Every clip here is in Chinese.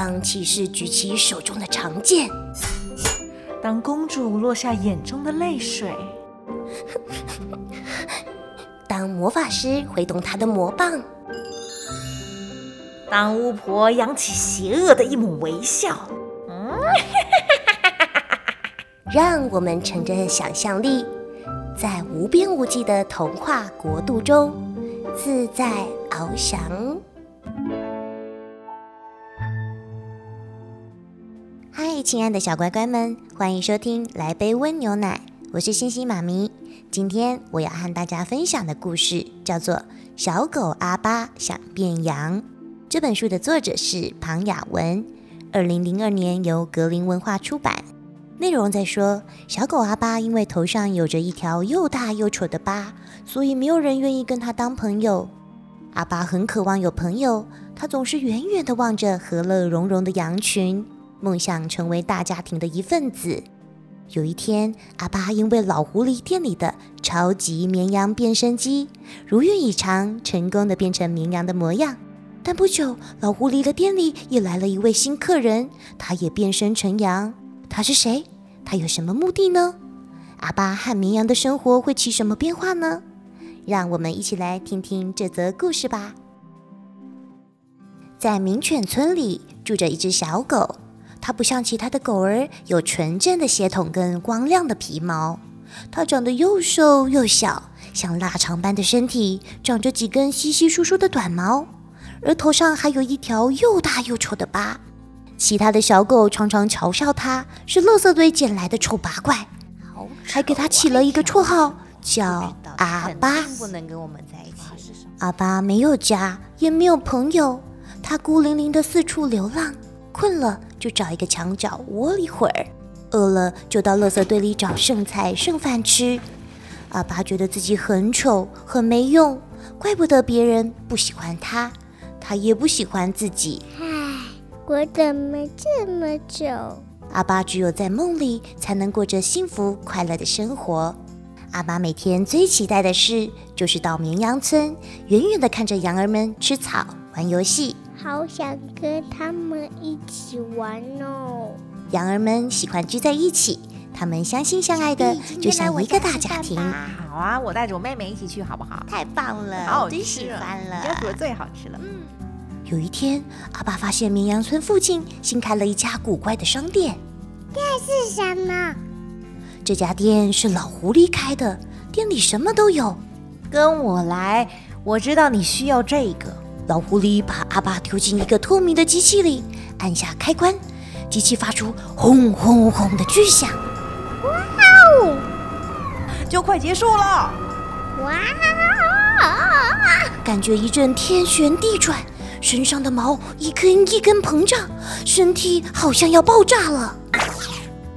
当骑士举起手中的长剑，当公主落下眼中的泪水，当魔法师挥动他的魔棒，当巫婆扬起邪恶的一抹微笑。嗯，让我们乘着想象力，在无边无际的童话国度中自在翱翔。亲爱的小乖乖们，欢迎收听《来杯温牛奶》，我是星星妈咪。今天我要和大家分享的故事叫做《小狗阿巴想变羊》。这本书的作者是庞雅文，二零零二年由格林文化出版。内容在说，小狗阿巴因为头上有着一条又大又丑的疤，所以没有人愿意跟他当朋友。阿巴很渴望有朋友，他总是远远地望着和乐融融的羊群。梦想成为大家庭的一份子。有一天，阿巴因为老狐狸店里的超级绵羊变身机如愿以偿，成功的变成绵羊的模样。但不久，老狐狸的店里也来了一位新客人，他也变身成羊。他是谁？他有什么目的呢？阿巴和绵羊的生活会起什么变化呢？让我们一起来听听这则故事吧。在名犬村里住着一只小狗。它不像其他的狗儿有纯正的血统跟光亮的皮毛，它长得又瘦又小，像腊肠般的身体，长着几根稀稀疏疏的短毛，而头上还有一条又大又丑的疤。其他的小狗常常嘲笑它是垃圾堆捡来的丑八怪，还给它起了一个绰号叫阿巴。不能跟我们在一起。阿巴没有家，也没有朋友，它孤零零的四处流浪。困了就找一个墙角窝一会儿，饿了就到垃圾堆里找剩菜剩饭吃。阿巴觉得自己很丑很没用，怪不得别人不喜欢他，他也不喜欢自己。唉，我怎么这么丑？阿巴只有在梦里才能过着幸福快乐的生活。阿巴每天最期待的事就是到绵羊村，远远的看着羊儿们吃草玩游戏。好想跟他们一起玩哦！羊儿们喜欢聚在一起，他们相亲相爱的，就像一个大家庭。好啊，我带着我妹妹一起去，好不好？太棒了，好最喜欢了，你家煮的最好吃了。嗯。有一天，阿爸发现绵羊村附近新开了一家古怪的商店。这是什么？这家店是老狐狸开的，店里什么都有。跟我来，我知道你需要这个。老狐狸把阿巴丢进一个透明的机器里，按下开关，机器发出轰轰轰的巨响。哇哦！就快结束了！哇！感觉一阵天旋地转，身上的毛一根一根膨胀，身体好像要爆炸了。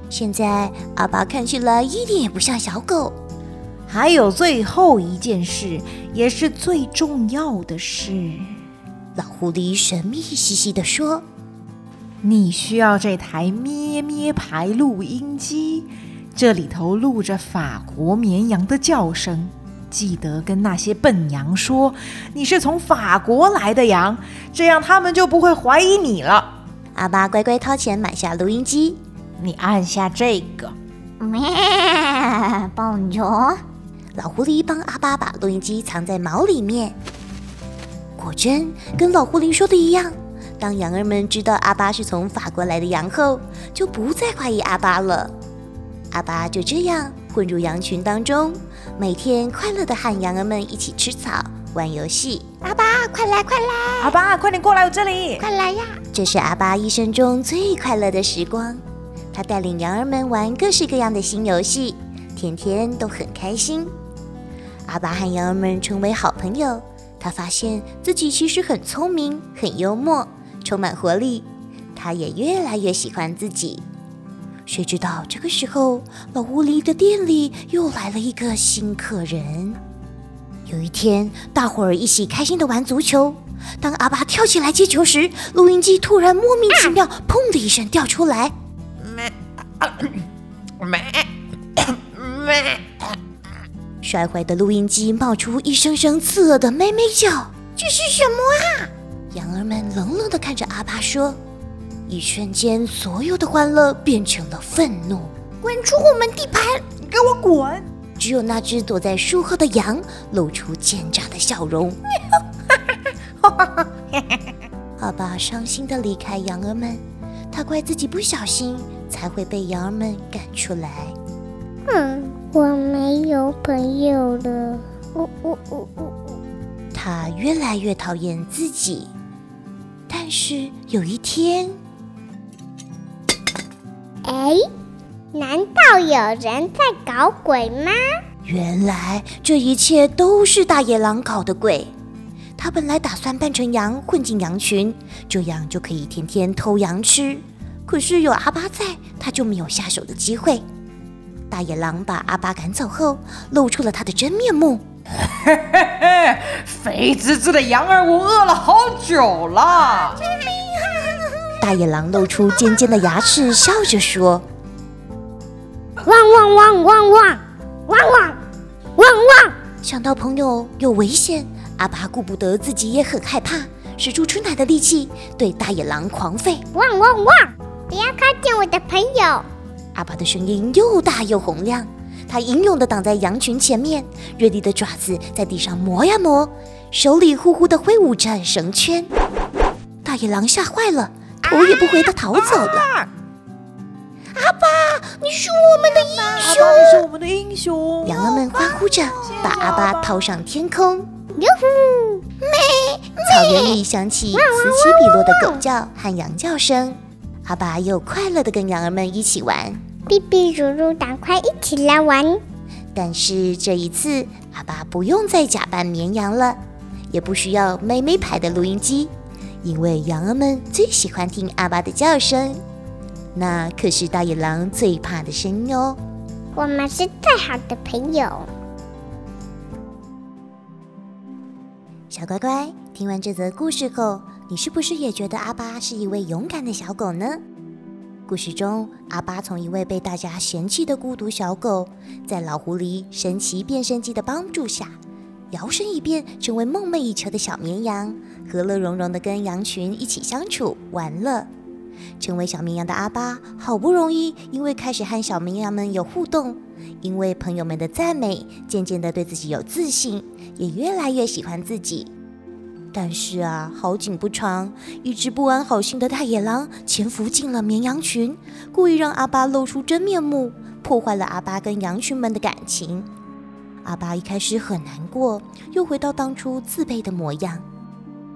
现在阿巴看起来一点也不像小狗。还有最后一件事，也是最重要的事。老狐狸神秘兮兮地说：“你需要这台咩咩牌录音机，这里头录着法国绵羊的叫声。记得跟那些笨羊说，你是从法国来的羊，这样他们就不会怀疑你了。”阿巴乖乖掏钱买下录音机，你按下这个，咩，棒球。老狐狸帮阿巴把录音机藏在毛里面。果真跟老狐狸说的一样，当羊儿们知道阿巴是从法国来的羊后，就不再怀疑阿巴了。阿巴就这样混入羊群当中，每天快乐的和羊儿们一起吃草、玩游戏。阿巴，快来快来！阿巴，快点过来我这里！快来呀！这是阿巴一生中最快乐的时光。他带领羊儿们玩各式各样的新游戏，天天都很开心。阿巴和羊儿们成为好朋友。他发现自己其实很聪明、很幽默、充满活力，他也越来越喜欢自己。谁知道这个时候，老狐狸的店里又来了一个新客人。有一天，大伙儿一起开心的玩足球，当阿巴跳起来接球时，录音机突然莫名其妙“砰”的一声掉出来。摔坏的录音机冒出一声声刺耳的咩咩叫，这是什么啊？羊儿们冷冷地看着阿巴说：“一瞬间，所有的欢乐变成了愤怒。滚出我们地盘！你给我滚！只有那只躲在树后的羊露出奸诈的笑容。阿爸伤心地离开羊儿们，他怪自己不小心才会被羊儿们赶出来。嗯，我没有朋友了。呜呜呜呜呜！他越来越讨厌自己。但是有一天，哎，难道有人在搞鬼吗？原来这一切都是大野狼搞的鬼。他本来打算扮成羊混进羊群，这样就可以天天偷羊吃。可是有阿巴在，他就没有下手的机会。大野狼把阿巴赶走后，露出了他的真面目。嘿嘿嘿，肥滋滋的羊儿，我饿了好久了。救命啊！大野狼露出尖尖的牙齿，笑着说：“汪汪汪汪汪汪汪汪汪！”想到朋友有危险。阿巴顾不得自己也很害怕，使出春奶的力气对大野狼狂吠：“汪汪汪！不要靠近我的朋友！”阿巴的声音又大又洪亮，他英勇地挡在羊群前面，锐利的爪子在地上磨呀磨，手里呼呼地挥舞着绳圈。大野狼吓坏了，头也不回地逃走了。阿爸，你是我们的英雄！你是我们的英雄！羊儿们欢呼着，把阿巴抛上天空。哟呼！咩！草原里响起此起彼落的狗叫和羊叫声。阿爸又快乐的跟羊儿们一起玩。哔哔噜噜，赶快一起来玩！但是这一次，阿爸不用再假扮绵羊了，也不需要妹妹牌的录音机，因为羊儿们最喜欢听阿爸的叫声，那可是大野狼最怕的声音哦。我们是最好的朋友。小乖乖，听完这则故事后，你是不是也觉得阿巴是一位勇敢的小狗呢？故事中，阿巴从一位被大家嫌弃的孤独小狗，在老狐狸神奇变身机的帮助下，摇身一变成为梦寐以求的小绵羊，和乐融融的跟羊群一起相处玩乐。成为小绵羊的阿巴，好不容易因为开始和小绵羊们有互动。因为朋友们的赞美，渐渐的对自己有自信，也越来越喜欢自己。但是啊，好景不长，一只不安好心的大野狼潜伏进了绵羊群，故意让阿巴露出真面目，破坏了阿巴跟羊群们的感情。阿巴一开始很难过，又回到当初自卑的模样。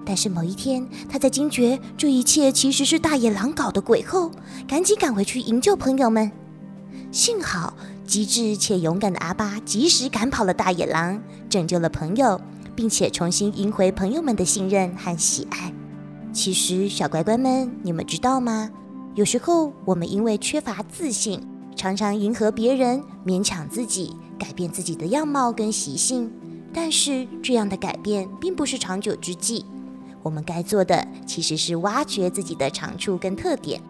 但是某一天，他在惊觉这一切其实是大野狼搞的鬼后，赶紧赶回去营救朋友们。幸好。机智且勇敢的阿巴及时赶跑了大野狼，拯救了朋友，并且重新赢回朋友们的信任和喜爱。其实，小乖乖们，你们知道吗？有时候我们因为缺乏自信，常常迎合别人，勉强自己，改变自己的样貌跟习性。但是，这样的改变并不是长久之计。我们该做的其实是挖掘自己的长处跟特点。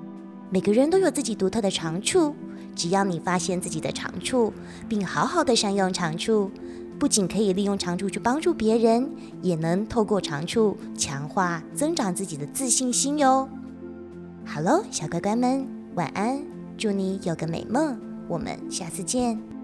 每个人都有自己独特的长处。只要你发现自己的长处，并好好的善用长处，不仅可以利用长处去帮助别人，也能透过长处强化、增长自己的自信心哟。好喽，小乖乖们，晚安，祝你有个美梦，我们下次见。